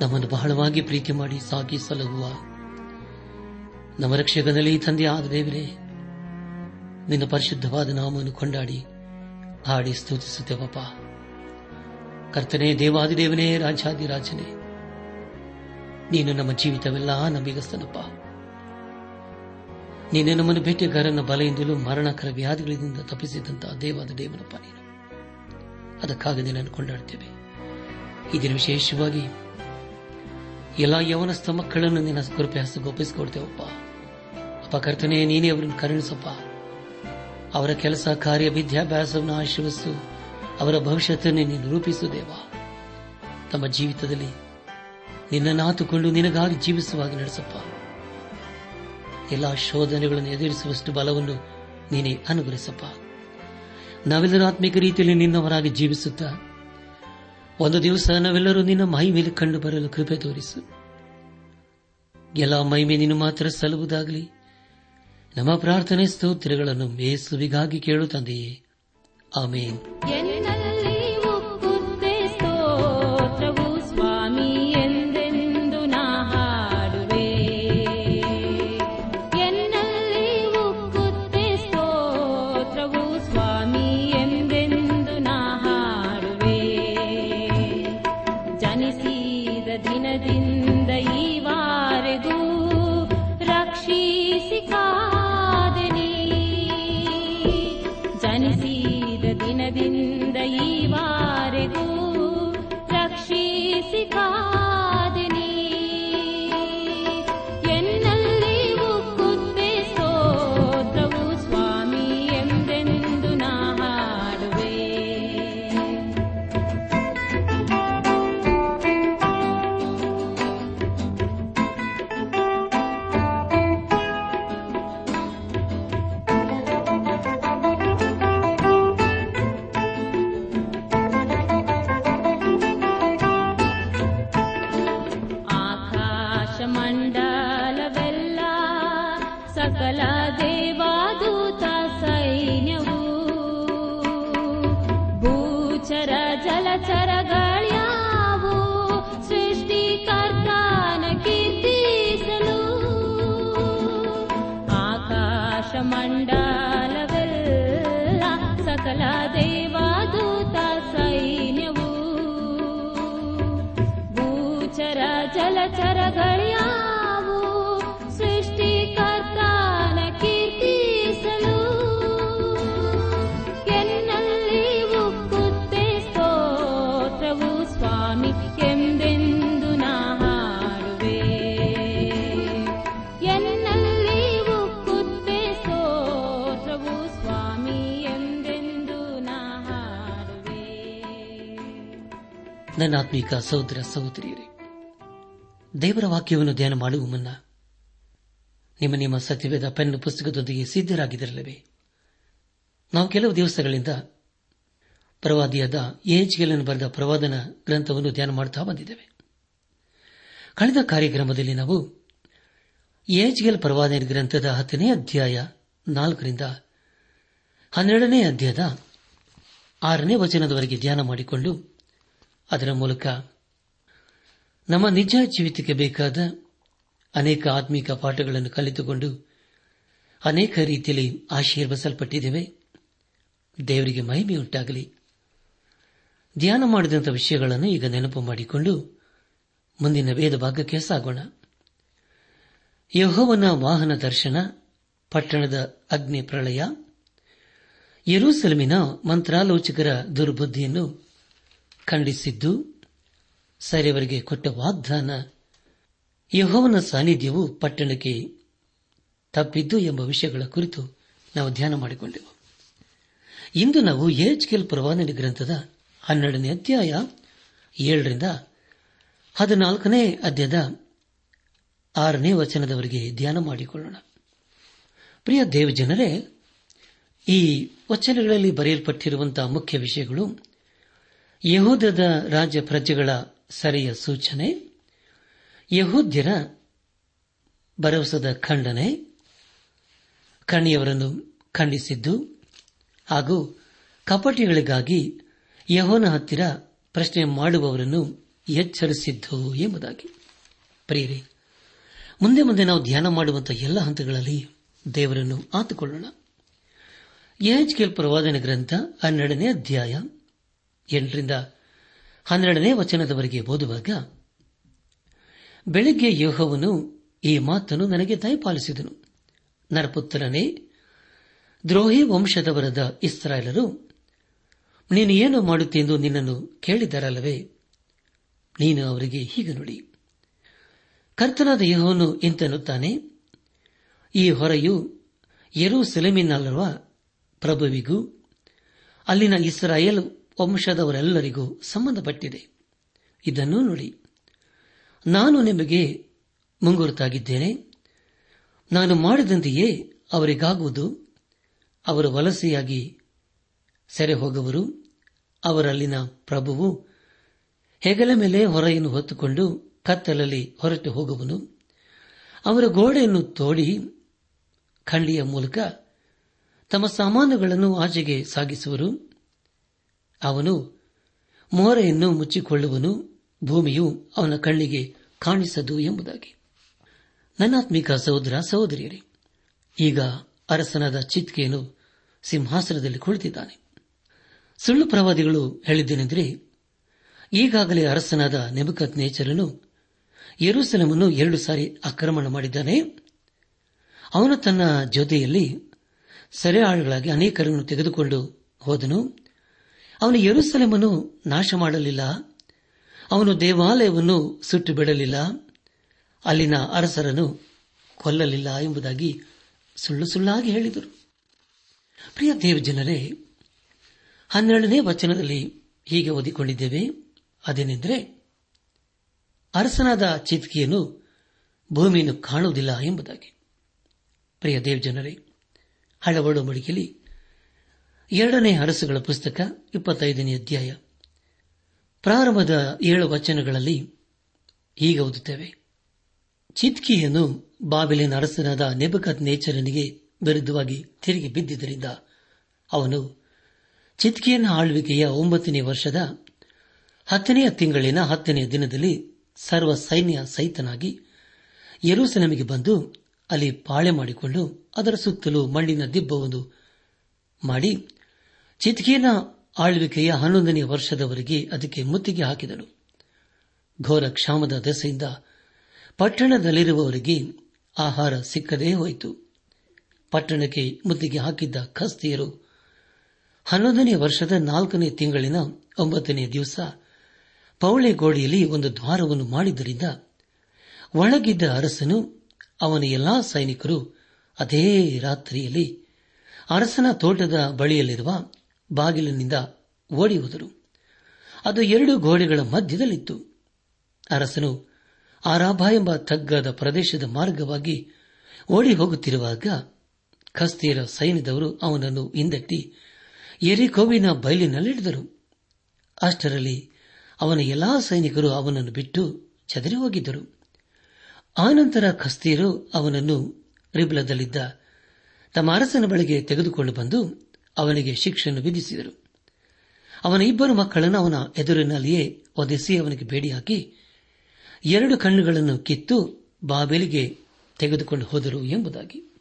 ನಮ್ಮನ್ನು ಬಹಳವಾಗಿ ಪ್ರೀತಿ ಮಾಡಿ ಸಾಗಿ ಸಲಹುವ. ನಮ್ಮ ರಕ್ಷಕನಲ್ಲಿ ತಂದೆ ಆದ ದೇವರೇ, ನಿನ್ನ ಪರಿಶುದ್ಧವಾದ ನಾಮವನ್ನು ಕೊಂಡಾಡಿ, ಹಾಡಿ ಸ್ತುತಿಸುತ್ತೇವಪ್ಪ ಕರ್ತನೇ, ದೇವಾದಿದೇವನೇ ರಾಜಾದಿರಾಜನೇ ನೀನು ನಮ್ಮ ಜೀವಿತವೆಲ್ಲ ನಂಬಿಗಸ್ತನಪ್ಪ. ನೀನು ನಮ್ಮನ್ನು ಭೇಟಿಗಾರನ ಬಲೆಯಿಂದಲೂ ಮರಣಕರ ವ್ಯಾಧಿಗಳಿಂದ ತಪ್ಪಿಸಿದಂತಹ ದೇವಾದ ದೇವನಪ್ಪ ನೀನು. ಅದಕ್ಕಾಗಿ ನಿನ್ನನ್ನು ಕೊಂಡಾಡ್ತೇವೆ ಇದನ್ನು ದಿನ ವಿಶೇಷವಾಗಿ ಎಲ್ಲ ಯವನಸ್ಥ ಮಕ್ಕಳನ್ನು ನಿನ್ನ ಕೃಪೆ ಹಸ್ತು ಒಪ್ಪಿಸಿಕೊಡ್ತೇವಪ್ಪ ಅಪ್ಪ. ಕರ್ತನೆ, ನೀನೇ ಅವರನ್ನು ಕರುಣಿಸಪ್ಪ. ಅವರ ಕೆಲಸ, ಕಾರ್ಯ, ವಿದ್ಯಾಭ್ಯಾಸವನ್ನು ಆಶೀರ್ವಿಸು ಅವರ ಭವಿಷ್ಯತನ್ನೇ ನೀನು ರೂಪಿಸು, ದೇವ. ತಮ್ಮ ಜೀವಿತದಲ್ಲಿ ನಿನ್ನನ್ನು ಆತುಕೊಂಡು ನಿನಗಾಗಿ ಜೀವಿಸುವಾಗಿ ನಡೆಸಪ್ಪ. ಎಲ್ಲ ಶೋಧನೆಗಳನ್ನು ಎದುರಿಸುವಷ್ಟು ಬಲವನ್ನು ನೀನೇ ಅನುಗ್ರಹಿಸಪ್ಪ. ನಾವೆಲ್ಲರೂ ಆತ್ಮಿಕ ರೀತಿಯಲ್ಲಿ ನಿನ್ನವರಾಗಿ ಜೀವಿಸುತ್ತಾ ಒಂದು ದಿವಸ ನಾವೆಲ್ಲರೂ ನಿನ್ನ ಮಹಿಮೇಲೆ ಕಂಡು ಬರಲು ಕೃಪೆ ತೋರಿಸು. ಎಲ್ಲ ಮಹಿಮೆ ನೀನು ಮಾತ್ರ ಸಲ್ಲುವುದಾಗಲಿ. ನಮ್ಮ ಪ್ರಾರ್ಥನೆ ಸ್ತೋತ್ರಗಳನ್ನು ಮೇಸುವಿಗಾಗಿ ಕೇಳುತ್ತಂದೆಯೇ ಆಮೇನ್. ನನ್ನ ಆತ್ಮೀಕ ಸಹೋದರ ಸಹೋದರಿಯರೇ, ದೇವರ ವಾಕ್ಯವನ್ನು ಧ್ಯಾನ ಮಾಡುವ ಮುನ್ನ ನಿಮ್ಮ ನಿಮ್ಮ ಸತ್ಯವೇದ ಪೆನ್ ಪುಸ್ತಕದೊಂದಿಗೆ ಸಿದ್ಧರಾಗಿದ್ದಿರಲಿವೆ? ನಾವು ಕೆಲವು ದಿವಸಗಳಿಂದ ಪ್ರವಾದಿಯಾದ ಎಚ್ಗೆಲನ್ನು ಬರೆದ ಪ್ರವಾದನ ಗ್ರಂಥವನ್ನು ಧ್ಯಾನ ಮಾಡುತ್ತಾ ಬಂದಿದ್ದೇವೆ. ಕಳೆದ ಕಾರ್ಯಕ್ರಮದಲ್ಲಿ ನಾವು ಎಚ್ಗೆಲ್ ಪ್ರವಾದನ ಗ್ರಂಥದ ಹತ್ತನೇ ಅಧ್ಯಾಯ ನಾಲ್ಕರಿಂದ ಹನ್ನೆರಡನೇ ಅಧ್ಯಾಯದ ಆರನೇ ವಚನದವರೆಗೆ ಧ್ಯಾನ ಮಾಡಿಕೊಂಡು ಅದರ ಮೂಲಕ ನಮ್ಮ ನಿಜ ಜೀವಿತಕ್ಕೆ ಬೇಕಾದ ಅನೇಕ ಆತ್ಮಿಕ ಪಾಠಗಳನ್ನು ಕಲಿತುಕೊಂಡು ಅನೇಕ ರೀತಿಯಲ್ಲಿ ಆಶೀರ್ವಸಲ್ಪಟ್ಟಿದ್ದೇವೆ ದೇವರಿಗೆ ಮಹಿಮೆಯುಂಟಾಗಲಿ ಧ್ಯಾನ ಮಾಡಿದಂಥ ವಿಷಯಗಳನ್ನು ಈಗ ನೆನಪು ಮಾಡಿಕೊಂಡು ಮುಂದಿನ ವೇದ ಭಾಗಕ್ಕೆ ಸಾಗೋಣ. ಯಹೋವನ ವಾಹನ ದರ್ಶನ, ಪಟ್ಟಣದ ಅಗ್ನಿ ಪ್ರಳಯ ಯರೂಸೆಲಮಿನ ಮಂತ್ರಾಲೋಚಕರ ದುರ್ಬುದ್ಧಿಯನ್ನು ಖಂಡಿಸಿದ್ದು ಸರಿಯವರಿಗೆ ಕೊಟ್ಟ ವಾಗ್ದಾನ. ಯಹೋವನ ಸಾನ್ನಿಧ್ಯವು ಪಟ್ಟಣಕ್ಕೆ ತಪ್ಪಿದ್ದು ಎಂಬ ವಿಷಯಗಳ ಕುರಿತು ನಾವು ಧ್ಯಾನ ಮಾಡಿಕೊಂಡೆವು. ಇಂದು ನಾವು ಎಚ್ಕೆಲ್ ಪ್ರವಾದನೆ ಗ್ರಂಥದ ಹನ್ನೆರಡನೇ ಅಧ್ಯಾಯ ಏಳರಿಂದ ಹದಿನಾಲ್ಕನೇ ಅಧ್ಯಾಯದ ಆರನೇ ವಚನದವರೆಗೆ ಧ್ಯಾನ ಮಾಡಿಕೊಳ್ಳೋಣ. ಪ್ರಿಯ ದೇವಜನರೇ, ಈ ವಚನಗಳಲ್ಲಿ ಬರೆಯಲ್ಪಟ್ಟಿರುವಂತಹ ಮುಖ್ಯ ವಿಷಯಗಳು ಯಹೂದದ ರಾಜ್ಯ ಪ್ರಜೆಗಳ ಸರಿಯ ಸೂಚನೆ, ಯಹೂದ್ಯರ ಭರವಸದ ಖಂಡನೆ, ಕಣಿಯವರನ್ನು ಖಂಡಿಸಿದ್ದು ಹಾಗೂ ಕಪಟಿಗಳಿಗಾಗಿ ಯಹೋನ ಹತ್ತಿರ ಪ್ರಶ್ನೆ ಮಾಡುವವರನ್ನು ಎಚ್ಚರಿಸಿದ್ದು ಎಂಬುದಾಗಿ. ಪ್ರಿಯರೇ, ಮುಂದೆ ಮುಂದೆ ನಾವು ಧ್ಯಾನ ಮಾಡುವಂತಹ ಎಲ್ಲ ಹಂತಗಳಲ್ಲಿ ದೇವರನ್ನು ಆತುಕೊಳ್ಳೋಣ. ಯಹಜ್ಕೇಲ್ ಪ್ರವಾದನ ಗ್ರಂಥ ಹನ್ನೆರಡನೇ ಅಧ್ಯಾಯ ಎಂಟರಿಂದ ಹನ್ನೆರಡನೇ ವಚನದವರೆಗೆ ಓದುವಾಗ, ಬೆಳಗ್ಗೆ ಯೋಹವನು ಈ ಮಾತನ್ನು ನನಗೆ ದಯಪಾಲಿಸಿದನು. ನರಪುತ್ರನೇ, ದ್ರೋಹಿ ವಂಶದವರದ ಇಸ್ರಾಯೇಲರು, ನೀನು ಏನು ಮಾಡುತ್ತೆಂದು ನಿನ್ನನ್ನು ಕೇಳಿದರಲ್ಲವೇ? ನೀನು ಅವರಿಗೆ ಹೀಗೆ ನುಡಿ, ಕರ್ತನಾದ ಯಹೋನು ಇಂತೆನ್ನುತ್ತಾನೆ, ಈ ಹೊರೆಯು ಎರೂ ಸೆಲೆಮಿನಲ್ಲಿರುವ ಪ್ರಭುವಿಗೂ, ಅಲ್ಲಿನ ಇಸ್ರಾಯೇಲ್ ವಂಶದವರೆಲ್ಲರಿಗೂ ಸಂಬಂಧಪಟ್ಟಿದೆ. ಇದನ್ನು ನೋಡಿ. ನಾನು ನಿಮಗೆ ಮುಂಗುರುತಾಗಿದ್ದೇನೆ. ನಾನು ಮಾಡಿದಂತೆಯೇ ಅವರಿಗಾಗುವುದು. ಅವರು ವಲಸೆಯಾಗಿ ಸೆರೆ ಹೋಗುವರು ಅವರಲ್ಲಿನ ಪ್ರಭುವು ಹೆಗಲ ಮೇಲೆ ಹೊರೆಯನ್ನು ಹೊತ್ತುಕೊಂಡು ಕತ್ತಲಲ್ಲಿ ಹೊರಟು ಹೋಗುವನು. ಅವರ ಗೋಡೆಯನ್ನು ತೋಡಿ ಖಂಡಿಯ ಮೂಲಕ ತಮ್ಮ ಸಾಮಾನುಗಳನ್ನು ಆಚೆಗೆ ಸಾಗಿಸುವರು. ಅವನು ಮೋರೆಯನ್ನು ಮುಚ್ಚಿಕೊಳ್ಳುವನು, ಭೂಮಿಯು ಅವನ ಕಣ್ಣಿಗೆ ಕಾಣಿಸದು ಎಂಬುದಾಗಿ. ನನ್ನಾತ್ಮಿಕ ಸಹೋದರ, ಸಹೋದರಿಯರೇ, ಈಗ ಅರಸನಾದ ಚಿತ್ಕೆಯನ್ನು ಸಿಂಹಾಸನದಲ್ಲಿ ಕುಳಿತಿದ್ದಾನೆ. ಸುಳ್ಳು ಪ್ರವಾದಿಗಳು ಹೇಳಿದ್ದೇನೆಂದರೆ, ಈಗಾಗಲೇ ಅರಸನಾದ ನೆಬಕತ್ ನೇಚರನು ಯರೂಸಲಮನ್ನು ಎರಡು ಸಾರಿ ಆಕ್ರಮಣ ಮಾಡಿದ್ದಾನೆ. ಅವನು ತನ್ನ ಜೊತೆಯಲ್ಲಿ ಸೆರೆಯಾಳುಗಳಾಗಿ ಅನೇಕರನ್ನು ತೆಗೆದುಕೊಂಡು ಹೋದನು. ಅವನು ಯರುಸಲೇಮನ್ನು ನಾಶ ಮಾಡಲಿಲ್ಲ ಅವನು ದೇವಾಲಯವನ್ನು ಸುಟ್ಟು ಬಿಡಲಿಲ್ಲ ಅಲ್ಲಿನ ಅರಸರನ್ನು ಕೊಲ್ಲಲಿಲ್ಲ ಎಂಬುದಾಗಿ ಸುಳ್ಳು ಸುಳ್ಳಾಗಿ ಹೇಳಿದರು. ಪ್ರಿಯ ದೇವಜನರೇ, ಹನ್ನೆರಡನೇ ವಚನದಲ್ಲಿ ಹೀಗೆ ಓದಿಕೊಂಡಿದ್ದೇವೆ. ಅದೇನೆಂದರೆ, ಅರಸನಾದ ಚಿತ್ಕಿಯನ್ನು ಭೂಮಿಯನ್ನು ಕಾಣುವುದಿಲ್ಲ ಎಂಬುದಾಗಿ. ಪ್ರಿಯ ದೇವಜನರೇ, ಹಳವಳು ಮಡಿಕೆಯಲ್ಲಿ ಎರಡನೇ ಅರಸುಗಳ ಪುಸ್ತಕ, ಇಪ್ಪತ್ತೈದನೇ ಅಧ್ಯಾಯ. ಪ್ರಾರಂಭದ ಏಳು ವಚನಗಳಲ್ಲಿ ಹೀಗೆ ಓದುತ್ತೇವೆ. ಚಿತ್ಕಿಯನ್ನು ಬಾಬಿಲಿನ ಅರಸನಾದ ನೆಬಕತ್ ನೇಚರನಿಗೆ ವಿರುದ್ಧವಾಗಿ ತಿರುಗಿ ಬಿದ್ದಿದ್ದರಿಂದ ಅವನು ಚಿತ್ಕಿಯನ ಆಳ್ವಿಕೆಯ ಒಂಬತ್ತನೇ ವರ್ಷದ ಹತ್ತನೆಯ ತಿಂಗಳಿನ ಹತ್ತನೆಯ ದಿನದಲ್ಲಿ ಸರ್ವ ಸೈನ್ಯ ಸಹಿತನಾಗಿ ಯರೂಸೆಲಮಿಗೆ ಬಂದು ಅಲ್ಲಿ ಪಾಳೆ ಮಾಡಿಕೊಂಡು ಅದರ ಸುತ್ತಲೂ ಮಣ್ಣಿನ ದಿಬ್ಬವನ್ನು ಮಾಡಿ ಚಿತ್ಕೇನ ಆಳ್ವಿಕೆಯ ಹನ್ನೊಂದನೇ ವರ್ಷದವರೆಗೆ ಅದಕ್ಕೆ ಮುತ್ತಿಗೆ ಹಾಕಿದನು. ಘೋರ ಕ್ಷಾಮದ ದೆಸೆಯಿಂದ ಪಟ್ಟಣದಲ್ಲಿರುವವರಿಗೆ ಆಹಾರ ಸಿಕ್ಕದೇ ಹೋಯಿತು. ಪಟ್ಟಣಕ್ಕೆ ಮುತ್ತಿಗೆ ಹಾಕಿದ್ದ ಖಸ್ತಿಯರು ಹನ್ನೊಂದನೇ ವರ್ಷದ ನಾಲ್ಕನೇ ತಿಂಗಳಿನ ಒಂಬತ್ತನೇ ದಿವಸ ಪೌಳೆಗೋಡೆಯಲ್ಲಿ ಒಂದು ದ್ವಾರವನ್ನು ಮಾಡಿದ್ದರಿಂದ ಒಳಗಿದ್ದ ಅರಸನು ಅವನ ಎಲ್ಲಾ ಸೈನಿಕರು ಅದೇ ರಾತ್ರಿಯಲ್ಲಿ ಅರಸನ ತೋಟದ ಬಳಿಯಲ್ಲಿರುವ ಬಾಗಿಲಿನಿಂದ ಓಡಿ ಹೋದರು. ಅದು ಎರಡು ಗೋಡೆಗಳ ಮಧ್ಯದಲ್ಲಿತ್ತು. ಅರಸನು ಆರಾಭ ಎಂಬ ತಗ್ಗದ ಪ್ರದೇಶದ ಮಾರ್ಗವಾಗಿ ಓಡಿ ಹೋಗುತ್ತಿರುವಾಗ ಖಸ್ತಿಯರ ಸೈನ್ಯದವರು ಅವನನ್ನು ಹಿಂದಟ್ಟಿ ಎರಿಕೋವಿನ ಬಯಲಿನಲ್ಲಿಡಿದರು ಅಷ್ಟರಲ್ಲಿ ಅವನ ಎಲ್ಲಾ ಸೈನಿಕರು ಅವನನ್ನು ಬಿಟ್ಟು ಚದರಿ ಹೋಗಿದ್ದರು. ಆನಂತರ ಖಸ್ತಿಯರು ಅವನನ್ನು ರಿಬ್ಲದಲ್ಲಿದ್ದ ತಮ್ಮ ಅರಸನ ಬಳಿಗೆ ತೆಗೆದುಕೊಂಡು ಬಂದು ಅವನಿಗೆ ಶಿಕ್ಷೆಯನ್ನು ವಿಧಿಸಿದರು. ಅವನ ಇಬ್ಬರು ಮಕ್ಕಳನ್ನು ಅವನ ಎದುರಿನಲ್ಲಿಯೇ ಒದಿಸಿ ಅವನಿಗೆ ಬೇಡಿ ಹಾಕಿ ಎರಡು ಕಣ್ಣುಗಳನ್ನು ಕಿತ್ತು ಬಾಬೆಲಿಗೆ ತೆಗೆದುಕೊಂಡು ಹೋದರು ಎಂಬುದಾಗಿ.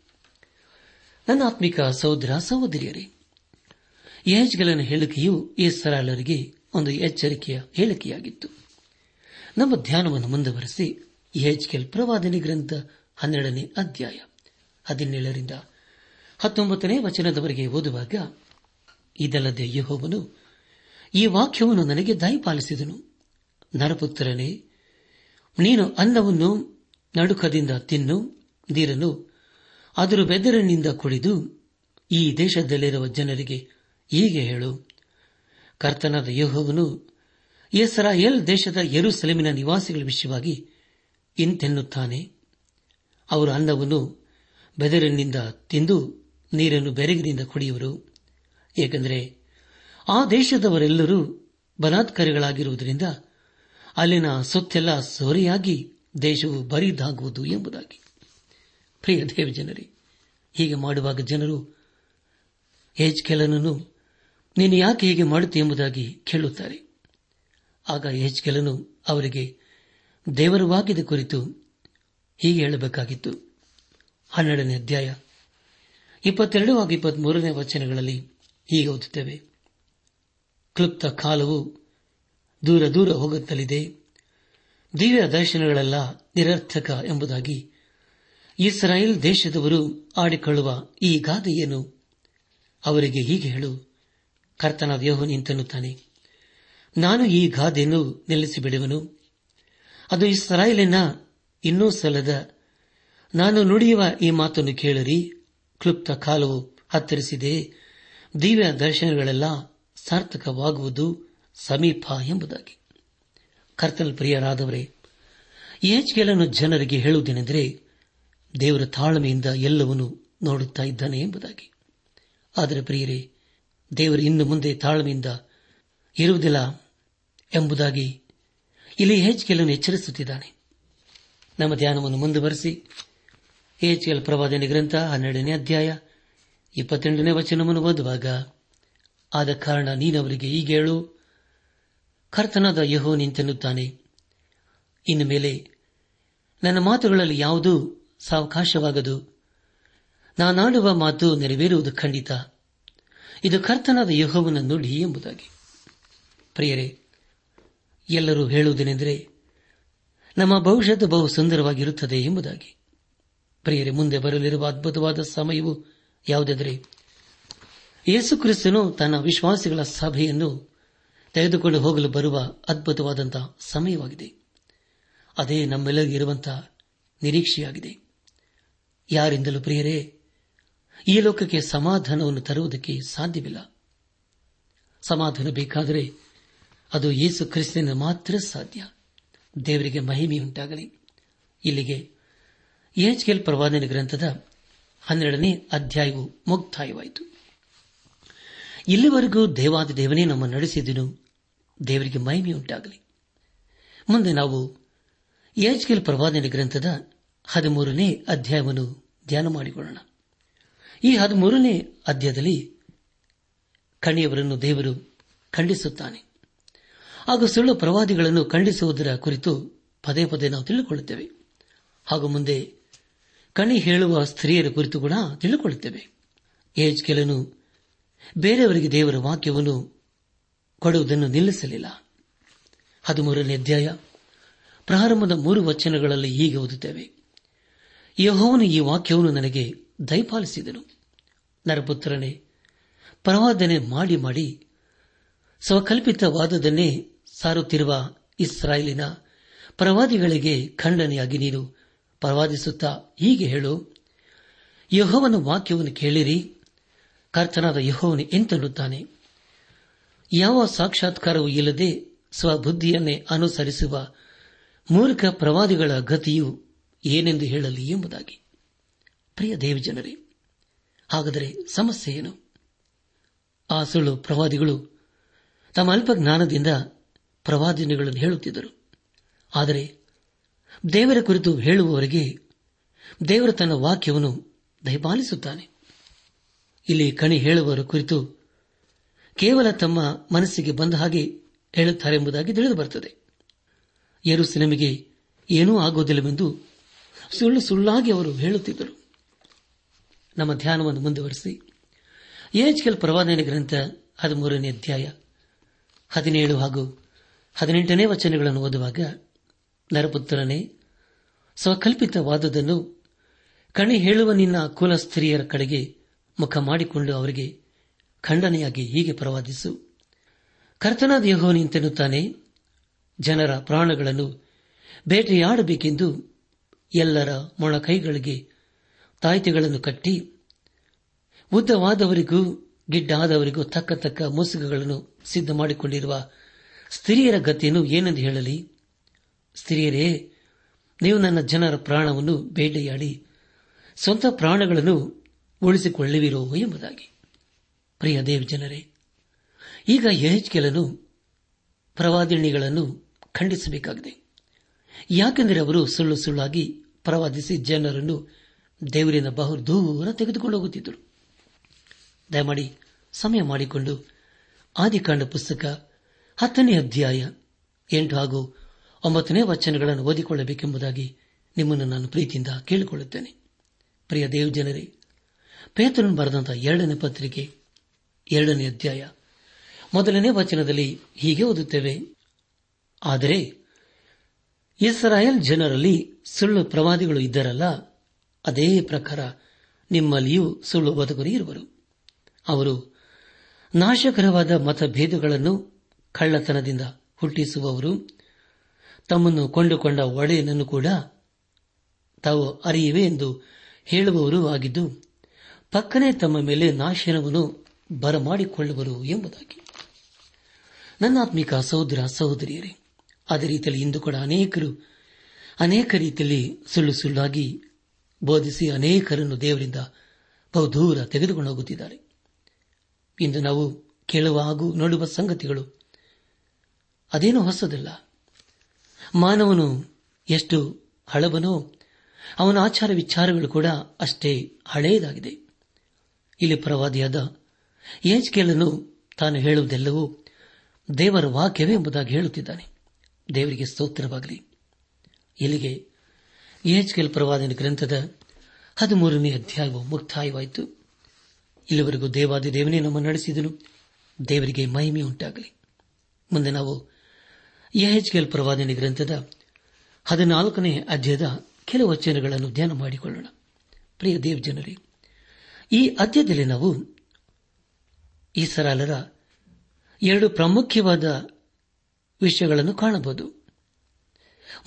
ನನ್ನ ಆತ್ಮಿಕ ಸಹೋದರ, ಸಹೋದರಿಯರೇ ಯಹಜ್ಗಲನ ಹೇಳಿಕೆಯು ಈ ಸರಳರಿಗೆ ಒಂದು ಎಚ್ಚರಿಕೆಯ ಹೇಳಿಕೆಯಾಗಿತ್ತು. ನಮ್ಮ ಧ್ಯಾನವನ್ನು ಮುಂದುವರೆಸಿ ಯಹಜ್ಕೆಲ್ ಪ್ರವಾದನೆ ಗ್ರಂಥ ಹನ್ನೆರಡನೇ ಅಧ್ಯಾಯ ಹದಿನೇಳರಿಂದ ಹತ್ತೊಂಬತ್ತನೇ ವಚನದವರೆಗೆ ಓದುವಾಗ, ಇದಲ್ಲದೆ ಯಹೋವನು ಈ ವಾಕ್ಯವನ್ನು ನನಗೆ ದಯಪಾಲಿಸಿದನು ನರಪುತ್ರನೇ, ನೀನು ಅನ್ನವನ್ನು ನಡುಕದಿಂದ ತಿನ್ನು, ನೀರನ್ನು ಅದರ ಬೆದರಿನಿಂದ ಕುಡಿದು, ಈ ದೇಶದಲ್ಲಿರುವ ಜನರಿಗೆ ಹೀಗೆ ಹೇಳು. ಕರ್ತನಾದ ಯಹೋವನು ಎಸ್ರಾಯೇಲ್ ದೇಶದ ಯರುಸೆಲೆಮಿನ ನಿವಾಸಿಗಳ ವಿಷಯವಾಗಿ ಇಂತೆನ್ನುತ್ತಾನೆ. ಅವರು ಅನ್ನವನ್ನು ಬೆದರಿನಿಂದ ತಿಂದು ನೀರನ್ನು ಬೆರಗಿನಿಂದ ಕುಡಿಯುವರು. ಏಕೆಂದರೆ ಆ ದೇಶದವರೆಲ್ಲರೂ ಬಲಾತ್ಕಾರಿಗಳಾಗಿರುವುದರಿಂದ ಅಲ್ಲಿನ ಸೊತ್ತೆಲ್ಲ ಸೋರೆಯಾಗಿ ದೇಶವು ಬರಿದಾಗುವುದು ಎಂಬುದಾಗಿ. ಪ್ರಿಯ ದೇವಜನರೇ, ಹೀಗೆ ಮಾಡುವಾಗ ಜನರು ಹೆಜ್ಕೆಲನನ್ನು, ನೀನು ಯಾಕೆ ಹೀಗೆ ಮಾಡುತ್ತೆ ಎಂಬುದಾಗಿ ಕೇಳುತ್ತಾರೆ. ಆಗ ಹೆಜ್ಕೆಲನು ಅವರಿಗೆ, ದೇವರ ಕುರಿತು ಹೀಗೆ ಹೇಳಬೇಕಾಗಿತ್ತು. ಹನ್ನೆರಡನೇ ಅಧ್ಯಾಯ. ಇಪ್ಪತ್ತೆರಡು ಹಾಗೂ ಇಪ್ಪತ್ಮೂರನೇ ವಚನಗಳಲ್ಲಿ ಹೀಗೆ ಓದುತ್ತೇವೆ. ಕ್ಲುಪ್ತ ಕಾಲವು ದೂರ ದೂರ ಹೋಗುತ್ತಲಿದೆ. ದಿವ್ಯ ದರ್ಶನಗಳೆಲ್ಲ ನಿರರ್ಥಕ ಎಂಬುದಾಗಿ ಇಸ್ರಾಯೇಲ್ ದೇಶದವರು ಆಡಿಕೊಳ್ಳುವ ಈ ಗಾದೆಯನ್ನು ಅವರಿಗೆ ಹೀಗೆ ಹೇಳು. ಕರ್ತನ ಯಹೋ ನಿಂತನ್ನುತ್ತಾನೆ ನಾನು ಈ ಗಾದೆಯನ್ನು ನಿಲ್ಲಿಸಿಬಿಡುವನು. ಅದು ಇಸ್ರಾಯೇಲಿನ ಇನ್ನೂ ಸಲದ ನಾನು ನುಡಿಯುವ ಈ ಮಾತನ್ನು ಕೇಳಿರಿ. ಕ್ಲುಪ್ತ ಕಾಲವು ಹತ್ತರಿಸಿದೆ. ದಿವ್ಯ ದರ್ಶನಗಳೆಲ್ಲ ಸಾರ್ಥಕವಾಗುವುದು ಸಮೀಪ ಎಂಬುದಾಗಿ. ಕರ್ತನ ಪ್ರಿಯರಾದವರೇ ಏಜ್ಗೆಲನ್ನು ಜನರಿಗೆ ಹೇಳುವುದೇನೆಂದರೆ ದೇವರ ತಾಳ್ಮೆಯಿಂದ ಎಲ್ಲವನ್ನೂ ನೋಡುತ್ತಾ ಇದ್ದಾನೆ ಎಂಬುದಾಗಿ. ಆದರೆ ಪ್ರಿಯರೇ, ದೇವರು ಇನ್ನು ಮುಂದೆ ತಾಳ್ಮೆಯಿಂದ ಇರುವುದಿಲ್ಲ ಎಂಬುದಾಗಿ ಇಲ್ಲಿ ಹೆಚ್ಚಿಗೆಲ್ಲನ್ನು ಎಚ್ಚರಿಸುತ್ತಿದ್ದಾನೆ. ನಮ್ಮ ಧ್ಯಾನವನ್ನು ಮುಂದುವರೆಸಿ ಎಚ್ಎಲ್ ಪ್ರವಾದನೆ ಗ್ರಂಥ ಹನ್ನೆರಡನೇ ಅಧ್ಯಾಯ ಇಪ್ಪತ್ತೆಂಟನೇ ವಚನವನ್ನು ಓದುವಾಗ, ಆದ ಕಾರಣ ನೀನವರಿಗೆ ಈಗ ಹೇಳು, ಕರ್ತನಾದ ಯಹೋ ನಿಂತೆನ್ನುತ್ತಾನೆ. ಇನ್ನು ಮೇಲೆ, ನನ್ನ ಮಾತುಗಳಲ್ಲಿ ಯಾವುದೂ ಸಾವಕಾಶವಾಗದು? ನಾನಾಡುವ ಮಾತು ನೆರವೇರುವುದು ಖಂಡಿತ. ಇದು ಕರ್ತನಾದ ಯಹೋವನ ನುಡಿ ಎಂಬುದಾಗಿ. ಪ್ರಿಯರೇ, ಎಲ್ಲರೂ ಹೇಳುವುದೇನೆಂದರೆ, ನಮ್ಮ ಭವಿಷ್ಯದ ಬಹು ಸುಂದರವಾಗಿರುತ್ತದೆ ಎಂಬುದಾಗಿ. ಪ್ರಿಯರೇ, ಮುಂದೆ ಬರಲಿರುವ ಅದ್ಭುತವಾದ ಸಮಯವು ಯಾವುದೆಂದರೆ ಯೇಸುಕ್ರಿಸ್ತನು ತನ್ನ ವಿಶ್ವಾಸಿಗಳ ಸಭೆಯನ್ನು ತೆಗೆದುಕೊಂಡು ಹೋಗಲು ಬರುವ ಅದ್ಭುತವಾದಂತಹ ಸಮಯವಾಗಿದೆ. ಅದೇ ನಮ್ಮೆಲ್ಲರಿಗಿರುವಂತಹ ನಿರೀಕ್ಷೆಯಾಗಿದೆ. ಯಾರಿಂದಲೂ ಪ್ರಿಯರೇ, ಈ ಲೋಕಕ್ಕೆ ಸಮಾಧಾನವನ್ನು ತರುವುದಕ್ಕೆ ಸಾಧ್ಯವಿಲ್ಲ. ಸಮಾಧಾನ ಬೇಕಾದರೆ ಅದು ಯೇಸು ಕ್ರಿಸ್ತನ ಮಾತ್ರ ಸಾಧ್ಯ. ದೇವರಿಗೆ ಮಹಿಮೆಯುಂಟಾಗಲಿ. ಇಲ್ಲಿಗೆ ಎಚ್ಕೆಲ್ ಪ್ರವಾದನೆ ಗ್ರಂಥದ ಹನ್ನೆರಡನೇ ಅಧ್ಯಾಯವು ಮುಕ್ತಾಯವಾಯಿತು. ಇಲ್ಲಿವರೆಗೂ ದೇವಾದ ದೇವನೇ ನಮ್ಮ ನಡೆಸಿದನು, ದೇವರಿಗೆ ಮಹಿಮೆಯುಂಟಾಗಲಿ. ಮುಂದೆ ನಾವು ಎಚ್ಕೆಲ್ ಪ್ರವಾದನೆ ಗ್ರಂಥದ ಹದಿಮೂರನೇ ಅಧ್ಯಾಯವನ್ನು ಧ್ಯಾನ ಮಾಡಿಕೊಳ್ಳೋಣ. ಈ ಹದಿಮೂರನೇ ಅಧ್ಯಾಯದಲ್ಲಿ ಕಣಿಯವರನ್ನು ದೇವರು ಖಂಡಿಸುತ್ತಾನೆ. ಹಾಗೂ ಸುಳ್ಳು ಪ್ರವಾದಿಗಳನ್ನು ಖಂಡಿಸುವುದರ ಕುರಿತು ಪದೇ ಪದೇ ನಾವು ತಿಳಿದುಕೊಳ್ಳುತ್ತೇವೆ. ಹಾಗೂ ಮುಂದೆ ಕಣಿ ಹೇಳುವ ಸ್ತ್ರೀಯರ ಕುರಿತು ಕೂಡ ತಿಳಿದುಕೊಳ್ಳುತ್ತೇವೆ ಏಜ್ ಕೆಲನು ಬೇರೆಯವರಿಗೆ ದೇವರ ವಾಕ್ಯವನ್ನು ಕೊಡುವುದನ್ನು ನಿಲ್ಲಿಸಲಿಲ್ಲ. ಹದಿಮೂರನೇ ಅಧ್ಯಾಯ, ಪ್ರಾರಂಭದ ಮೂರು ವಚನಗಳಲ್ಲಿ ಹೀಗೆ ಓದುತ್ತೇವೆ. ಯಹೋವನು ಈ ವಾಕ್ಯವನ್ನು ನನಗೆ ದಯಪಾಲಿಸಿದನು. ನರಪುತ್ರನೇ, ಪ್ರವಾದನೆ ಮಾಡಿ ಮಾಡಿ ಸ್ವಕಲ್ಪಿತವಾದದನ್ನೇ ಸಾರುತ್ತಿರುವ ಇಸ್ರಾಯೇಲಿನ ಪ್ರವಾದಿಗಳಿಗೆ ಖಂಡನೆಯಾಗಿ ನೀನು ಪ್ರವಾದಿಸುತ್ತಾ ಹೀಗೆ ಹೇಳು, ಯಹೋವನ ವಾಕ್ಯವನ್ನು ಕೇಳಿರಿ, ಕರ್ತನಾದ ಯಹೋವನು ಎಂತನ್ನುತ್ತಾನೆ? ಯಾವ ಸಾಕ್ಷಾತ್ಕಾರವೂ ಇಲ್ಲದೆ ಸ್ವಬುದ್ಧಿಯನ್ನೇ ಅನುಸರಿಸುವ ಮೂರ್ಖ ಪ್ರವಾದಿಗಳ ಗತಿಯು ಏನೆಂದು ಹೇಳಲಿ ಎಂಬುದಾಗಿ. ಪ್ರಿಯ ದೇವಜನರೇ, ಹಾಗಾದರೆ ಸಮಸ್ಯೆ ಏನು? ಆ ಸುಳ್ಳು ಪ್ರವಾದಿಗಳು ತಮ್ಮ ಅಲ್ಪ ಜ್ಞಾನದಿಂದ ಪ್ರವಾದನೆಗಳನ್ನು ಹೇಳುತ್ತಿದ್ದರು. ಆದರೆ ದೇವರ ಕುರಿತು ಹೇಳುವವರಿಗೆ ದೇವರ ತನ್ನ ವಾಕ್ಯವನ್ನು ದಯಪಾಲಿಸುತ್ತಾನೆ. ಇಲ್ಲಿ ಕಣಿ ಹೇಳುವವರ ಕುರಿತು ಕೇವಲ ತಮ್ಮ ಮನಸ್ಸಿಗೆ ಬಂದ ಹಾಗೆ ಹೇಳುತ್ತಾರೆ ಎಂಬುದಾಗಿ ತಿಳಿದು ಬರುತ್ತದೆ. ಸಿನಿಮೆಗೆ ಏನೂ ಆಗುವುದಿಲ್ಲವೆಂದು ಸುಳ್ಳು ಸುಳ್ಳಾಗಿ ಅವರು ಹೇಳುತ್ತಿದ್ದರು. ನಮ್ಮ ಧ್ಯಾನವನ್ನು ಮುಂದುವರೆಸಿ. ಕೆಲ್ ಪ್ರವಾದನೆ ಗ್ರಂಥ ಹದಿಮೂರನೇ ಅಧ್ಯಾಯ ಹದಿನೇಳು ಹಾಗೂ ಹದಿನೆಂಟನೇ ವಚನಗಳನ್ನು ಓದುವಾಗ ನರಪುತ್ರನೇ, ಸ್ವಕಲ್ಪಿತವಾದುದನ್ನು ಕಣಿ ಹೇಳುವ ನಿನ್ನ ಕುಲ ಸ್ತ್ರೀಯರ ಕಡೆಗೆ ಮುಖ ಮಾಡಿಕೊಂಡು ಅವರಿಗೆ ಖಂಡನೆಯಾಗಿ ಹೀಗೆ ಪ್ರವಾದಿಸು. ಕರ್ತನಾದ ಯಹೋನಿಂತೆನ್ನುತ್ತಾನೆ ಜನರ ಪ್ರಾಣಗಳನ್ನು ಬೇಟೆಯಾಡಬೇಕೆಂದು ಎಲ್ಲರ ಮೊಣಕೈಗಳಿಗೆ ತಾಯ್ತೆಗಳನ್ನು ಕಟ್ಟಿ, ಉದ್ದವಾದವರಿಗೂ ಗಿಡ್ಡಾದವರಿಗೂ ತಕ್ಕ ತಕ್ಕ ಮುಸುಗುಗಳನ್ನು ಸಿದ್ಧ ಮಾಡಿಕೊಂಡಿರುವ ಸ್ತ್ರೀಯರ ಗತಿಯನ್ನು ಏನೆಂದು ಹೇಳಲಿ? ಸ್ತ್ರೀಯರೇ, ನೀವು ನನ್ನ ಜನರ ಪ್ರಾಣವನ್ನು ಬೇಟೆಯಾಡಿ ಸ್ವಂತ ಪ್ರಾಣಗಳನ್ನು ಉಳಿಸಿಕೊಳ್ಳುವಿರೋ ಎಂಬುದಾಗಿ. ಪ್ರಿಯ ದೇವ್ ಜನರೇ, ಈಗ ಯಹೆಚ್ಕೆಲನು ಪ್ರವಾದಿಣಿಗಳನ್ನು ಖಂಡಿಸಬೇಕಾಗಿದೆ. ಯಾಕೆಂದರೆ ಅವರು ಸುಳ್ಳು ಸುಳ್ಳಾಗಿ ಪ್ರವಾದಿಸಿ ಜನರನ್ನು ದೇವರಿಂದ ಬಹು ದೂರ ತೆಗೆದುಕೊಂಡು ಹೋಗುತ್ತಿದ್ದರು. ದಯಮಾಡಿ ಸಮಯ ಮಾಡಿಕೊಂಡು ಆದಿಕಾಂಡ ಪುಸ್ತಕ ಹತ್ತನೇ ಅಧ್ಯಾಯ ಎಂಟು ಹಾಗೂ ಒಂಬತ್ತನೇ ವಚನಗಳನ್ನು ಓದಿಕೊಳ್ಳಬೇಕೆಂಬುದಾಗಿ ನಿಮ್ಮನ್ನು ನಾನು ಪ್ರೀತಿಯಿಂದ ಕೇಳಿಕೊಳ್ಳುತ್ತೇನೆ. ಪ್ರಿಯ ದೇವ್ ಜನರೇ ಪೇತ್ರನ್ ಬರೆದಂತಹ ಎರಡನೇ ಪತ್ರಿಕೆ, ಎರಡನೇ ಅಧ್ಯಾಯ. ಮೊದಲನೇ ವಚನದಲ್ಲಿ ಹೀಗೆ ಓದುತ್ತೇವೆ. ಆದರೆ, ಇಸ್ರಾಯೇಲ್ ಜನರಲ್ಲಿ ಸುಳ್ಳು ಪ್ರವಾದಿಗಳು ಇದ್ದರಲ್ಲ, ಅದೇ ಪ್ರಕಾರ ನಿಮ್ಮಲ್ಲಿಯೂ ಸುಳ್ಳು ಬದುಕರು ಇರುವರು. ಅವರು ನಾಶಕರವಾದ ಮತಭೇದಗಳನ್ನು ಕಳ್ಳತನದಿಂದ ಹುಟ್ಟಿಸುವವರು ತಮ್ಮನ್ನು ಕೊಂಡುಕೊಂಡ ಒಡೆಯನನ್ನು ಕೂಡ ತಾವು ಅರಿಯುವೆ ಎಂದು ಹೇಳುವವರು ಆಗಿದ್ದು, ಪಕ್ಕನೆ ತಮ್ಮ ಮೇಲೆ ನಾಶನವನ್ನು ಬರಮಾಡಿಕೊಳ್ಳುವರು ಎಂಬುದಾಗಿ. ನನ್ನಾತ್ಮಿಕ ಸಹೋದರ ಸಹೋದರಿಯರೇ, ಅದೇ ರೀತಿಯಲ್ಲಿ ಇಂದು ಕೂಡ ಅನೇಕರು ಅನೇಕ ರೀತಿಯಲ್ಲಿ ಸುಳ್ಳು ಸುಳ್ಳಾಗಿ ಬೋಧಿಸಿ ಅನೇಕರನ್ನು ದೇವರಿಂದ ಬಹುದೂರ ತೆಗೆದುಕೊಂಡು ಹೋಗುತ್ತಿದ್ದಾರೆ. ಇಂದು ನಾವು ಕೇಳುವ ಹಾಗೂ ನೋಡುವ ಸಂಗತಿಗಳು ಅದೇನೂ ಹೊಸದಲ್ಲ. ಮಾನವನು ಎಷ್ಟು ಹಳಬನೋ ಅವನ ಆಚಾರ ವಿಚಾರಗಳು ಕೂಡ ಅಷ್ಟೇ ಹಳೆಯದಾಗಿದೆ. ಇಲ್ಲಿ ಪ್ರವಾದಿಯಾದ ಕೇಳಲು ತಾನು ಹೇಳುವುದೆಲ್ಲವೂ ದೇವರ ವಾಕ್ಯವೇ ಎಂಬುದಾಗಿ ಹೇಳುತ್ತಿದ್ದಾನೆ. ದೇವರಿಗೆ ಸ್ತೋತ್ರವಾಗಲಿ. ಇಲ್ಲಿಗೆ ಏಜ್ಕೇಲ್ ಪ್ರವಾದನ ಗ್ರಂಥದ ಹದಿಮೂರನೇ ಅಧ್ಯಾಯವು ಮುಕ್ತಾಯವಾಯಿತು. ಇಲ್ಲಿವರೆಗೂ ದೇವಾದಿ ದೇವನೇ ನಮ್ಮ ನಡೆಸಿದನು. ದೇವರಿಗೆ ಮಹಿಮೆ ಉಂಟಾಗಲಿ ಮುಂದೆ ನಾವು ಎಹೆಚ್ಕೆಲ್ ಪ್ರವಾದನೆ ಗ್ರಂಥದ ಹದಿನಾಲ್ಕನೇ ಅಧ್ಯಾಯದ ಕೆಲವು ವಚನಗಳನ್ನು ಧ್ಯಾನ ಮಾಡಿಕೊಳ್ಳೋಣ. ಪ್ರಿಯ ದೇವ್ ಜನರೇ, ಈ ಅಧ್ಯಾಯದಲ್ಲಿ ನಾವು ಈ ಸರಾಲರ ಎರಡು ಪ್ರಾಮುಖ್ಯವಾದ ವಿಷಯಗಳನ್ನು ಕಾಣಬಹುದು.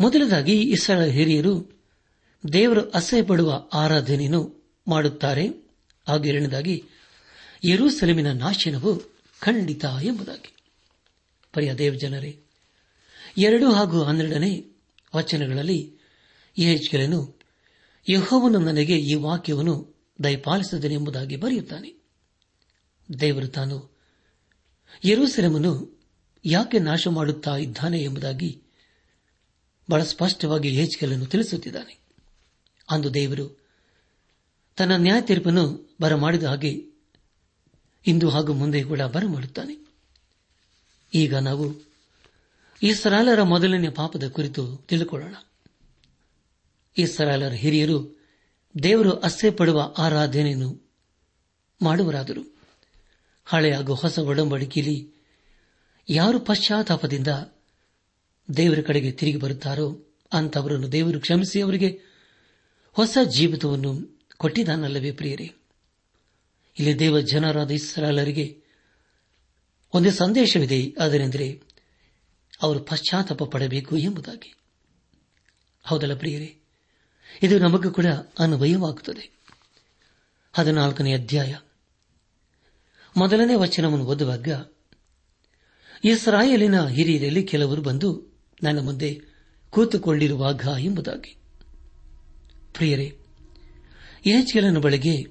ಮೊದಲದಾಗಿ ಇಸ್ರಾಳ ಹಿರಿಯರು ದೇವರು ಅಸಹ್ಯಪಡುವ ಆರಾಧನೆಯನ್ನು ಮಾಡುತ್ತಾರೆ. ಹಾಗೂ ಎರಡನೇದಾಗಿ, ಯರೂಸೆಲೆಮಿನ ನಾಶನವು ಖಂಡಿತ ಎಂಬುದಾಗಿ. ಪರಿಯ ದೇವ್ ಜನರೇ ಎರಡು ಹಾಗೂ ಹನ್ನೆರಡನೇ ವಚನಗಳಲ್ಲಿ ಯಹೆಚ್ಕೆಲನು ಯಹೋವನು ನನಗೆ ಈ ವಾಕ್ಯವನ್ನು ದಯಪಾಲಿಸಿದನೆ ಎಂಬುದಾಗಿ ಬರೆಯುತ್ತಾನೆ. ದೇವರು ತಾನು ಯರೂಸೆಲಮನ್ನು ಯಾಕೆ ನಾಶ ಮಾಡುತ್ತಾ ಇದ್ದಾನೆ ಎಂಬುದಾಗಿ ಬಹಳ ಸ್ಪಷ್ಟವಾಗಿ ಯಹೆಚ್ಕೆಲನ್ನು ತಿಳಿಸುತ್ತಿದ್ದಾನೆ. ಅಂದು ದೇವರು ತನ್ನ ನ್ಯಾಯ ತೀರ್ಪನ್ನು ಬರಮಾಡಿದ ಹಾಗೆ ಇಂದು ಹಾಗೂ ಮುಂದೆ ಕೂಡ ಬರಮಾಡುತ್ತಾನೆ. ಈಗ ನಾವು ಈ ಸರಾಲರ ಮೊದಲನೇ ಪಾಪದ ಕುರಿತು ತಿಳಿದುಕೊಳ್ಳೋಣ ಇಸ್ರಾಲರ ಸರಾಲರ ಹಿರಿಯರು ದೇವರು ಅಸ್ಸೆ ಪಡುವ ಆರಾಧನೆಯನ್ನು ಮಾಡುವರಾದರು. ಹಳೆ ಹಾಗೂ ಹೊಸ ಒಡಂಬಡಿಕೆಯಲ್ಲಿ ಯಾರು ಪಶ್ಚಾತ್ತಾಪದಿಂದ ದೇವರ ಕಡೆಗೆ ತಿರುಗಿ ಬರುತ್ತಾರೋ ಅಂತವರನ್ನು ದೇವರು ಕ್ಷಮಿಸಿ, ಅವರಿಗೆ ಹೊಸ ಜೀವಿತವನ್ನು ಕೊಟ್ಟಿದ್ದಾನಲ್ಲವೇ ಪ್ರಿಯರೇ. ಇಲ್ಲಿ ದೇವ ಜನರಾದ ಇಸ್ರಾಲರಿಗೆ ಒಂದು ಸಂದೇಶವಿದೆ, ಅದರೆಂದರೆ ಅವರು ಪಶ್ಚಾತ್ತಾಪ ಪಡಬೇಕು ಎಂಬುದಾಗಿ. ಹೌದಲ್ಲ ಪ್ರಿಯರೇ? ಇದು ನಮಗೂ ಕೂಡ ಅನ್ವಯವಾಗುತ್ತದೆ. ಹದಿನಾಲ್ಕನೇ ಅಧ್ಯಾಯ. ಮೊದಲನೇ ವಚನವನ್ನು ಓದುವಾಗ, ಇಸ್ರಾಯೇಲಿನ ಹಿರಿಯರಲ್ಲಿ ಕೆಲವರು ಬಂದು ನನ್ನ ಮುಂದೆ ಕೂತುಕೊಂಡಿರುವಾಗ ಎಂಬುದಾಗಿ. ಪ್ರಿಯರೇ ಯಹೆಚ್ಕೆಲನ ಬಳಿಗೆ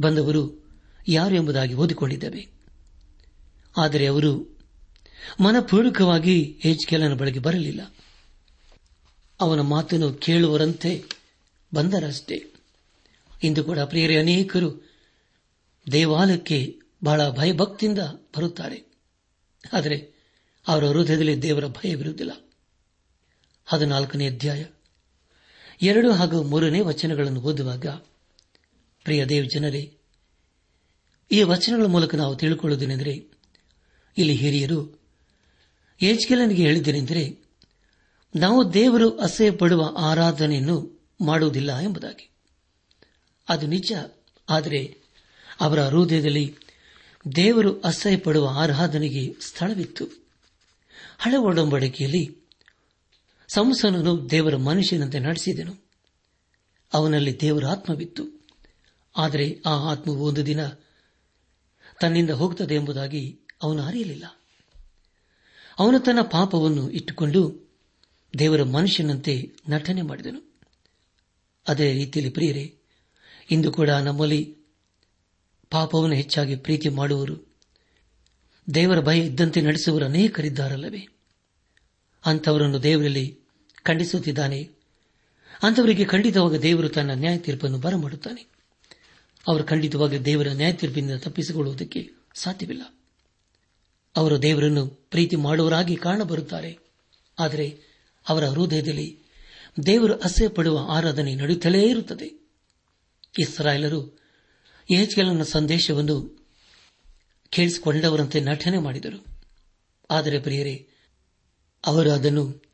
ಬಂದವರು ಯಾರು ಎಂಬುದಾಗಿ ಓದಿಕೊಂಡಿದ್ದೇವೆ. ಆದರೆ ಅವರು ಮನಪೂರ್ವಕವಾಗಿ ಹೆಚ್ಕೆಲನ ಬಳಿಗೆ ಬರಲಿಲ್ಲ. ಅವನ ಮಾತನ್ನು ಕೇಳುವರಂತೆ ಬಂದರಷ್ಟೇ. ಇಂದು ಕೂಡ ಪ್ರಿಯರೇ, ಅನೇಕರು ದೇವಾಲಯಕ್ಕೆ ಬಹಳ ಭಯಭಕ್ತಿಯಿಂದ ಬರುತ್ತಾರೆ. ಆದರೆ ಅವರ ಹೃದಯದಲ್ಲಿ ದೇವರ ಭಯವಿರುವುದಿಲ್ಲ ಹದಿನಾಲ್ಕನೇ ಅಧ್ಯಾಯ. ಎರಡು ಹಾಗೂ ಮೂರನೇ ವಚನಗಳನ್ನು ಓದುವಾಗ, ಪ್ರಿಯ ದೇವ್ ಜನರೇ, ಈ ವಚನಗಳ ಮೂಲಕ ನಾವು ತಿಳ್ಕೊಳ್ಳುವುದೇನೆಂದರೆ, ಇಲ್ಲಿ ಹಿರಿಯರು ಏಜ್ಕೆಲನಿಗೆ ಹೇಳಿದ್ದೇನೆಂದರೆ, ನಾವು ದೇವರು ಅಸಹ್ಯ ಪಡುವ ಆರಾಧನೆಯನ್ನು ಮಾಡುವುದಿಲ್ಲ ಎಂಬುದಾಗಿ. ಅದು ನಿಜ, ಆದರೆ ಅವರ ಹೃದಯದಲ್ಲಿ ದೇವರು ಅಸಹ್ಯ ಪಡುವ ಆರಾಧನೆಗೆ ಸ್ಥಳವಿತ್ತು. ಹಳೆ ಒಡಂಬಡಿಕೆಯಲ್ಲಿ ಸಂಸನನು ದೇವರ ಮನುಷ್ಯನಂತೆ ನಡೆಸಿದನು. ಅವನಲ್ಲಿ ದೇವರ ಆತ್ಮವಿತ್ತು. ಆದರೆ ಆ ಆತ್ಮವು ಒಂದು ದಿನ ತನ್ನಿಂದ ಹೋಗುತ್ತದೆ ಎಂಬುದಾಗಿ ಅವನು ಅರಿಯಲಿಲ್ಲ. ಅವನು ತನ್ನ ಪಾಪವನ್ನು ಇಟ್ಟುಕೊಂಡು ದೇವರ ಮನುಷ್ಯನಂತೆ ನಟನೆ ಮಾಡಿದನು. ಅದೇ ರೀತಿಯಲ್ಲಿ ಪ್ರಿಯರೇ, ಇಂದು ಕೂಡ ನಮ್ಮಲ್ಲಿ ಪಾಪವನ್ನು ಹೆಚ್ಚಾಗಿ ಪ್ರೀತಿ ಮಾಡುವರು ದೇವರ ಭಯ ಇದ್ದಂತೆ ನಡೆಸುವರು ಅನೇಕರಿದ್ದಾರಲ್ಲವೇ? ಅಂಥವರನ್ನು ದೇವರಲ್ಲಿ ಖಂಡಿಸುತ್ತಿದ್ದಾನೆ. ಅಂಥವರಿಗೆ ಖಂಡಿತವಾಗ ದೇವರು ತನ್ನ ನ್ಯಾಯ ತೀರ್ಪನ್ನು ಬರಮಾಡುತ್ತಾನೆ. ಅವರು ಖಂಡಿತವಾಗಿ ದೇವರ ನ್ಯಾಯ ತೀರ್ಪಿನಿಂದ ತಪ್ಪಿಸಿಕೊಳ್ಳುವುದಕ್ಕೆ ಸಾಧ್ಯವಿಲ್ಲ. ಅವರು ದೇವರನ್ನು ಪ್ರೀತಿ ಮಾಡುವರಾಗಿ ಕಾಣಬರುತ್ತಾರೆ. ಆದರೆ ಅವರ ಹೃದಯದಲ್ಲಿ ದೇವರು ಅಸಹ್ಯ ಪಡುವ ಆರಾಧನೆ ನಡೆಯುತ್ತಲೇ ಇರುತ್ತದೆ. ಇಸ್ರಾಯೇಲರು ಯಹೆಚ್ಕೆಲನ ಸಂದೇಶವನ್ನು ಕೇಳಿಸಿಕೊಂಡವರಂತೆ ನಟನೆ ಮಾಡಿದರು. ಆದರೆ ಪ್ರಿಯರೇ, ಅವರು ಅದನ್ನು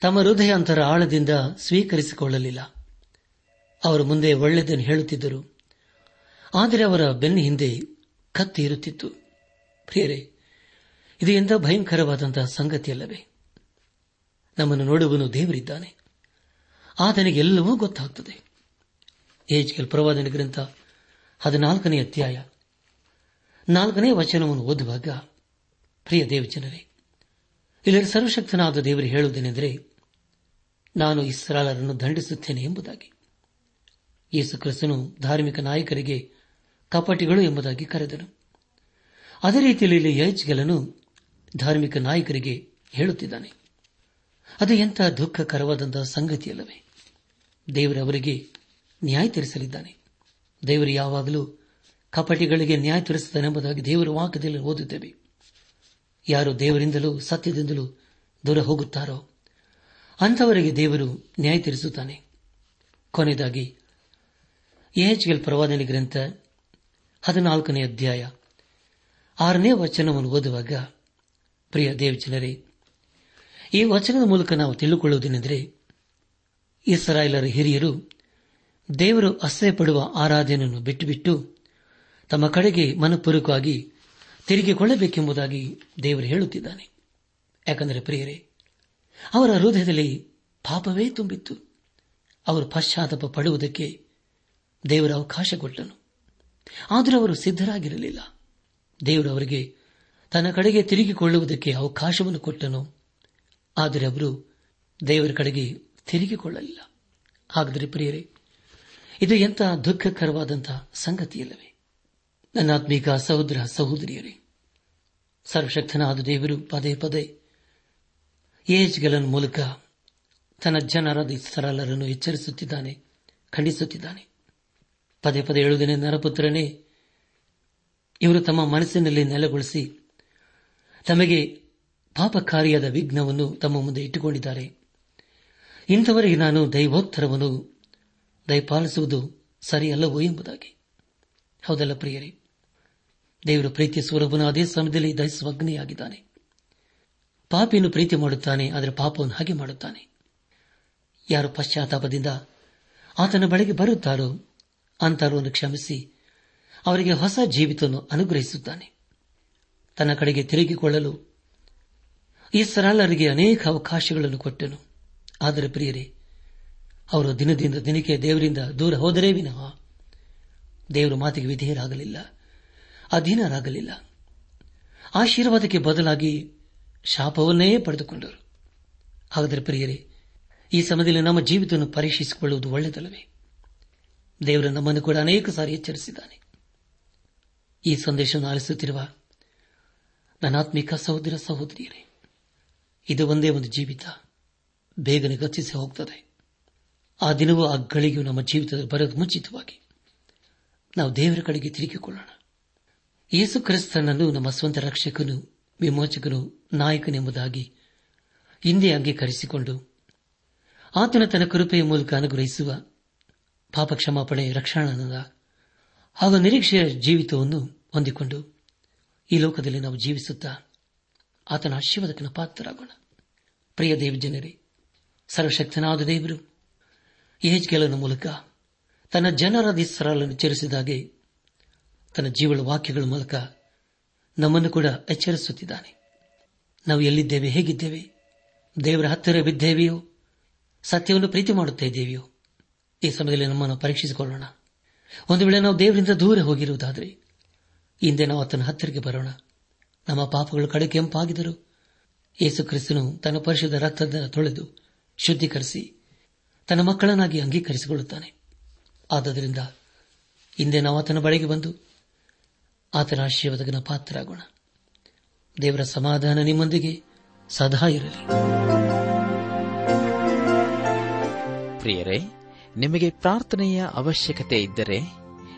ತಮ್ಮ ಹೃದಯಾಂತರ ಆಳದಿಂದ ಸ್ವೀಕರಿಸಿಕೊಳ್ಳಲಿಲ್ಲ. ಅವರು ಮುಂದೆ ಒಳ್ಳೆಯದನ್ನು ಹೇಳುತ್ತಿದ್ದರು. ಆದರೆ ಅವರ ಬೆನ್ನ ಹಿಂದೆ ಕತ್ತಿ ಇರುತ್ತಿತ್ತು ಪ್ರಿಯರೇ ಇದು ಎಂದ ಭಯಂಕರವಾದಂತಹ ಸಂಗತಿಯಲ್ಲವೇ? ನಮ್ಮನ್ನು ನೋಡುವನು ದೇವರಿದ್ದಾನೆ. ಆತನಿಗೆಲ್ಲವೂ ಗೊತ್ತಾಗುತ್ತದೆ ಏಜ್ಕೆಲ್ ಪ್ರವಾದನ ಗ್ರಂಥ ಹದಿನಾಲ್ಕನೇ ಅಧ್ಯಾಯ. ನಾಲ್ಕನೇ ವಚನವನ್ನು ಓದುವಾಗ, ಪ್ರಿಯ ದೇವಜನರೇ ಇಲ್ಲಿ ಸರ್ವಶಕ್ತನಾದ ದೇವರು ಹೇಳುವುದೇನೆಂದರೆ, ನಾನು ಇಸ್ರಾಲರನ್ನು ದಂಡಿಸುತ್ತೇನೆ ಎಂಬುದಾಗಿ. ಯೇಸು ಕ್ರಿಸ್ತನು ಧಾರ್ಮಿಕ ನಾಯಕರಿಗೆ ಕಪಟಿಗಳು ಎಂಬುದಾಗಿ ಕರೆದನು. ಅದೇ ರೀತಿಯಲ್ಲಿ ಇಲ್ಲಿ ಯಜ್ಗೆಲನು ಧಾರ್ಮಿಕ ನಾಯಕರಿಗೆ ಹೇಳುತ್ತಿದ್ದಾನೆ. ಅದು ಎಂಥ ದುಃಖಕರವಾದಂತಹ ಸಂಗತಿಯಲ್ಲವೇ. ದೇವರವರಿಗೆ ನ್ಯಾಯ ತೀರಿಸಲಿದ್ದಾನೆ. ದೇವರು ಯಾವಾಗಲೂ ಕಪಟಿಗಳಿಗೆ ನ್ಯಾಯ ತೀರಿಸುತ್ತಾನೆಂಬುದಾಗಿ ದೇವರ ವಾಕ್ಯದಲ್ಲಿ ಓದುತ್ತೇವೆ. ಯಾರು ದೇವರಿಂದಲೂ ಸತ್ಯದಿಂದಲೂ ದೂರ ಹೋಗುತ್ತಾರೋ, ಅಂಥವರಿಗೆ ದೇವರು ನ್ಯಾಯ ತೀರಿಸುತ್ತಾನೆ. ಕೊನೆಯದಾಗಿ ಎಚ್ಗೆಲ್ ಪ್ರವಾದನೆ ಗ್ರಂಥ ಹದಿನಾಲ್ಕನೇ ಅಧ್ಯಾಯ ಆರನೇ ವಚನವನ್ನು ಓದುವಾಗ ಪ್ರಿಯ ದೇವಜನರೇ, ಈ ವಚನದ ಮೂಲಕ ನಾವು ತಿಳಿದುಕೊಳ್ಳುವುದೇನೆಂದರೆ ಇಸ್ರಾಯೇಲರ ಹಿರಿಯರು ದೇವರು ಅಸಹ್ಯಪಡುವ ಆರಾಧನೆಯನ್ನು ಬಿಟ್ಟುಬಿಟ್ಟು ತಮ್ಮ ಕಡೆಗೆ ಮನಪೂರ್ವಕವಾಗಿ ತಿರುಗಿಕೊಳ್ಳಬೇಕೆಂಬುದಾಗಿ ದೇವರು ಹೇಳುತ್ತಿದ್ದಾನೆ. ಯಾಕಂದರೆ ಪ್ರಿಯರೇ, ಅವರ ಹೃದಯದಲ್ಲಿ ಪಾಪವೇ ತುಂಬಿತ್ತು. ಅವರು ಪಶ್ಚಾತ್ತಾಪ ಪಡುವುದಕ್ಕೆ ದೇವರ ಅವಕಾಶ ಕೊಟ್ಟನು. ಆದರೂ ಅವರು ಸಿದ್ದರಾಗಿರಲಿಲ್ಲ ದೇವರು ಅವರಿಗೆ ತನ್ನ ಕಡೆಗೆ ತಿರುಗಿಕೊಳ್ಳುವುದಕ್ಕೆ ಅವಕಾಶವನ್ನು ಕೊಟ್ಟನು. ಆದರೆ ಅವರು ದೇವರ ಕಡೆಗೆ ತಿರುಗಿಕೊಳ್ಳಲಿಲ್ಲ. ಹಾಗಾದರೆ ಪ್ರಿಯರೇ, ಇದು ಎಂಥ ದುಃಖಕರವಾದಂತಹ ಸಂಗತಿಯಲ್ಲವೇ? ನನ್ನ ಆತ್ಮೀಕ ಸಹೋದರ ಸಹೋದರಿಯರೇ, ಸರ್ವಶಕ್ತನಾದ ದೇವರು ಪದೇ ಪದೇ ಏಜ್ಗಳ ಮೂಲಕ ತನ್ನ ಜನರಾದ ಸರಳರನ್ನು ಎಚ್ಚರಿಸುತ್ತಿದ್ದಾನೆ, ಖಂಡಿಸುತ್ತಿದ್ದಾನೆ. ಪದೇ ಪದೇ ಹೇಳುವುದನ್ನೇ ನರಪುತ್ರನೇ ಇವರು ತಮ್ಮ ಮನಸ್ಸಿನಲ್ಲಿ ನೆಲೆಗೊಳಿಸಿ ತಮಗೆ ಪಾಪಕಾರಿಯಾದ ವಿಘ್ನವನ್ನು ತಮ್ಮ ಮುಂದೆ ಇಟ್ಟುಕೊಂಡಿದ್ದಾರೆ. ಇಂಥವರಿಗೆ ನಾನು ದೈವೋತ್ತರವನ್ನು ದಯಪಾಲಿಸುವುದು ಸರಿಯಲ್ಲವೋ ಎಂಬುದಾಗಿ. ಹೌದಲ್ಲ ಪ್ರಿಯರೇ? ದೇವರ ಪ್ರೀತಿ ಸ್ವರೂಪನು ಅದೇ ಸಮಯದಲ್ಲಿ ದಹಿಸುವ ಅಗ್ನಿಯಾಗಿದ್ದಾನೆ. ಪಾಪಿಯನ್ನು ಪ್ರೀತಿ ಮಾಡುತ್ತಾನೆ, ಆದರೆ ಪಾಪವನ್ನು ಹಾಗೆ ಮಾಡುತ್ತಾನೆ. ಯಾರು ಪಶ್ಚಾತ್ತಾಪದಿಂದ ಆತನ ಬಳಿಗೆ ಬರುತ್ತಾರೋ ಅಂತರವನ್ನು ಕ್ಷಮಿಸಿ, ಅವರಿಗೆ ಹೊಸ ಜೀವಿತವನ್ನು ಅನುಗ್ರಹಿಸುತ್ತಾನೆ. ತನ್ನ ಕಡೆಗೆ ತಿರುಗಿಕೊಳ್ಳಲು ಇಸ್ರಾಲರಿಗೆ ಅನೇಕ ಅವಕಾಶಗಳನ್ನು ಕೊಟ್ಟನು. ಆದರೆ ಪ್ರಿಯರೇ, ಅವರು ದಿನದಿಂದ ದಿನಕ್ಕೆ ದೇವರಿಂದ ದೂರ ಹೋದರೆ ವಿನಃ ದೇವರ ಮಾತಿಗೆ ವಿಧೇಯರಾಗಲಿಲ್ಲ, ಅಧೀನರಾಗಲಿಲ್ಲ. ಆಶೀರ್ವಾದಕ್ಕೆ ಬದಲಾಗಿ ಶಾಪವನ್ನೇ ಪಡೆದುಕೊಂಡರು. ಹಾಗಾದರೆ ಪ್ರಿಯರೇ, ಈ ಸಮಯದಲ್ಲಿ ನಮ್ಮ ಜೀವಿತವನ್ನು ಪರೀಕ್ಷಿಸಿಕೊಳ್ಳುವುದು ಒಳ್ಳೆಯದಲ್ಲವೇ? ದೇವರು ನಮ್ಮನ್ನು ಕೂಡ ಅನೇಕ ಸಾರಿ ಎಚ್ಚರಿಸಿದ್ದಾನೆ. ಈ ಸಂದೇಶವನ್ನು ಆಲಿಸುತ್ತಿರುವ ನನಾತ್ಮಿಕ ಸಹೋದರ ಸಹೋದರಿಯರೇ, ಇದು ಒಂದೇ ಒಂದು ಜೀವಿತ ಬೇಗನೆ ಗತಿಸಿ ಹೋಗುತ್ತದೆ ಆ ದಿನವೂ ಆ ಗಳಿಗೂ ನಮ್ಮ ಜೀವಿತದ ಬರೋದು ಮುಂಚಿತವಾಗಿ ನಾವು ದೇವರ ಕಡೆಗೆ ತಿರುಗಿಕೊಳ್ಳೋಣ. ಯೇಸು ಕ್ರಿಸ್ತನನ್ನು ನಮ್ಮ ಸ್ವಂತ ರಕ್ಷಕನು, ವಿಮೋಚಕನು, ನಾಯಕನೆಂಬುದಾಗಿ ಹಿಂದೆ ಅಂಗೀಕರಿಸಿಕೊಂಡು ಆತನ ತನ್ನ ಕೃಪೆಯ ಮೂಲಕ ಅನುಗ್ರಹಿಸುವ ಪಾಪ ಕ್ಷಮಾಪಣೆ ರಕ್ಷಣಾನಂದ ಹಾಗೂ ನಿರೀಕ್ಷೆಯ ಜೀವಿತವನ್ನು ಹೊಂದಿಕೊಂಡು ಈ ಲೋಕದಲ್ಲಿ ನಾವು ಜೀವಿಸುತ್ತಾ ಆತನ ಆಶೀರ್ವಾದಕನ ಪಾತ್ರರಾಗೋಣ. ಪ್ರಿಯ ದೇವಜನರೇ ಸರ್ವಶಕ್ತನಾದ ದೇವರು ಏಜ್ಗೆಲನ ಮೂಲಕ ತನ್ನ ಜನರ ದಿಸ್ಸರನ್ನು ಎಚ್ಚರಿಸಿದಾಗೆ ತನ್ನ ಜೀವಳ ವಾಕ್ಯಗಳ ಮೂಲಕ ನಮ್ಮನ್ನು ಕೂಡ ಎಚ್ಚರಿಸುತ್ತಿದ್ದಾನೆ. ನಾವು ಎಲ್ಲಿದ್ದೇವೆ, ಹೇಗಿದ್ದೇವೆ, ದೇವರ ಹತ್ತಿರ ಬಿದ್ದೇವೆಯೋ, ಸತ್ಯವನ್ನು ಪ್ರೀತಿ ಮಾಡುತ್ತಾ ಇದ್ದೇವೆಯೋ, ಈ ಸಮಯದಲ್ಲಿ ನಮ್ಮನ್ನು ಪರೀಕ್ಷಿಸಿಕೊಳ್ಳೋಣ. ಒಂದು ವೇಳೆ ನಾವು ದೇವರಿಂದ ದೂರ ಹೋಗಿರುವುದಾದರೆ ಹಿಂದೆ ನಾವು ಆತನ ಹತ್ತಿರಕ್ಕೆ ಬರೋಣ. ನಮ್ಮ ಪಾಪಗಳು ಕಡೆ ಕೆಂಪಾಗಿದ್ದರು. ಯೇಸು ಕ್ರಿಸ್ತನು ತನ್ನ ಪರಿಶುದ್ಧ ರಕ್ತದ ತೊಳೆದು ಶುದ್ಧೀಕರಿಸಿ ತನ್ನ ಮಕ್ಕಳನ್ನಾಗಿ ಅಂಗೀಕರಿಸಿಕೊಳ್ಳುತ್ತಾನೆ. ಆದ್ದರಿಂದ ಹಿಂದೆ ನಾವು ಆತನ ಬಳಿಗೆ ಬಂದು ಆತನ ಆಶೀರ್ವಾದಕನ ಪಾತ್ರರಾಗೋಣ. ದೇವರ ಸಮಾಧಾನ ನಿಮ್ಮೊಂದಿಗೆ ಸದಾ ಇರಲಿ. ಪ್ರಿಯರೇ, ನಿಮಗೆ ಪ್ರಾರ್ಥನೆಯ ಅವಶ್ಯಕತೆ ಇದ್ದರೆ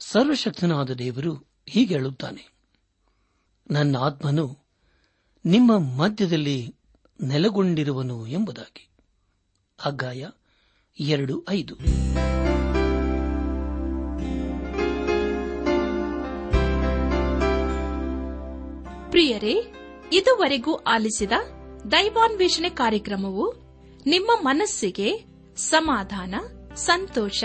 ಸರ್ವಶಕ್ತನಾದ ದೇವರು ಹೀಗೆ ಹೇಳುತ್ತಾನೆ. ನನ್ನ ಆತ್ಮನು ನಿಮ್ಮ ಮಧ್ಯದಲ್ಲಿ ನೆಲೆಗೊಂಡಿರುವನು ಎಂಬುದಾಗಿ. ಅಗ್ಗಾಯ ಎರಡು ಐದು. ಪ್ರಿಯರೇ, ಇದುವರೆಗೂ ಆಲಿಸಿದ ದೈವಾನ್ವೇಷಣೆ ಕಾರ್ಯಕ್ರಮವು ನಿಮ್ಮ ಮನಸ್ಸಿಗೆ ಸಮಾಧಾನ, ಸಂತೋಷ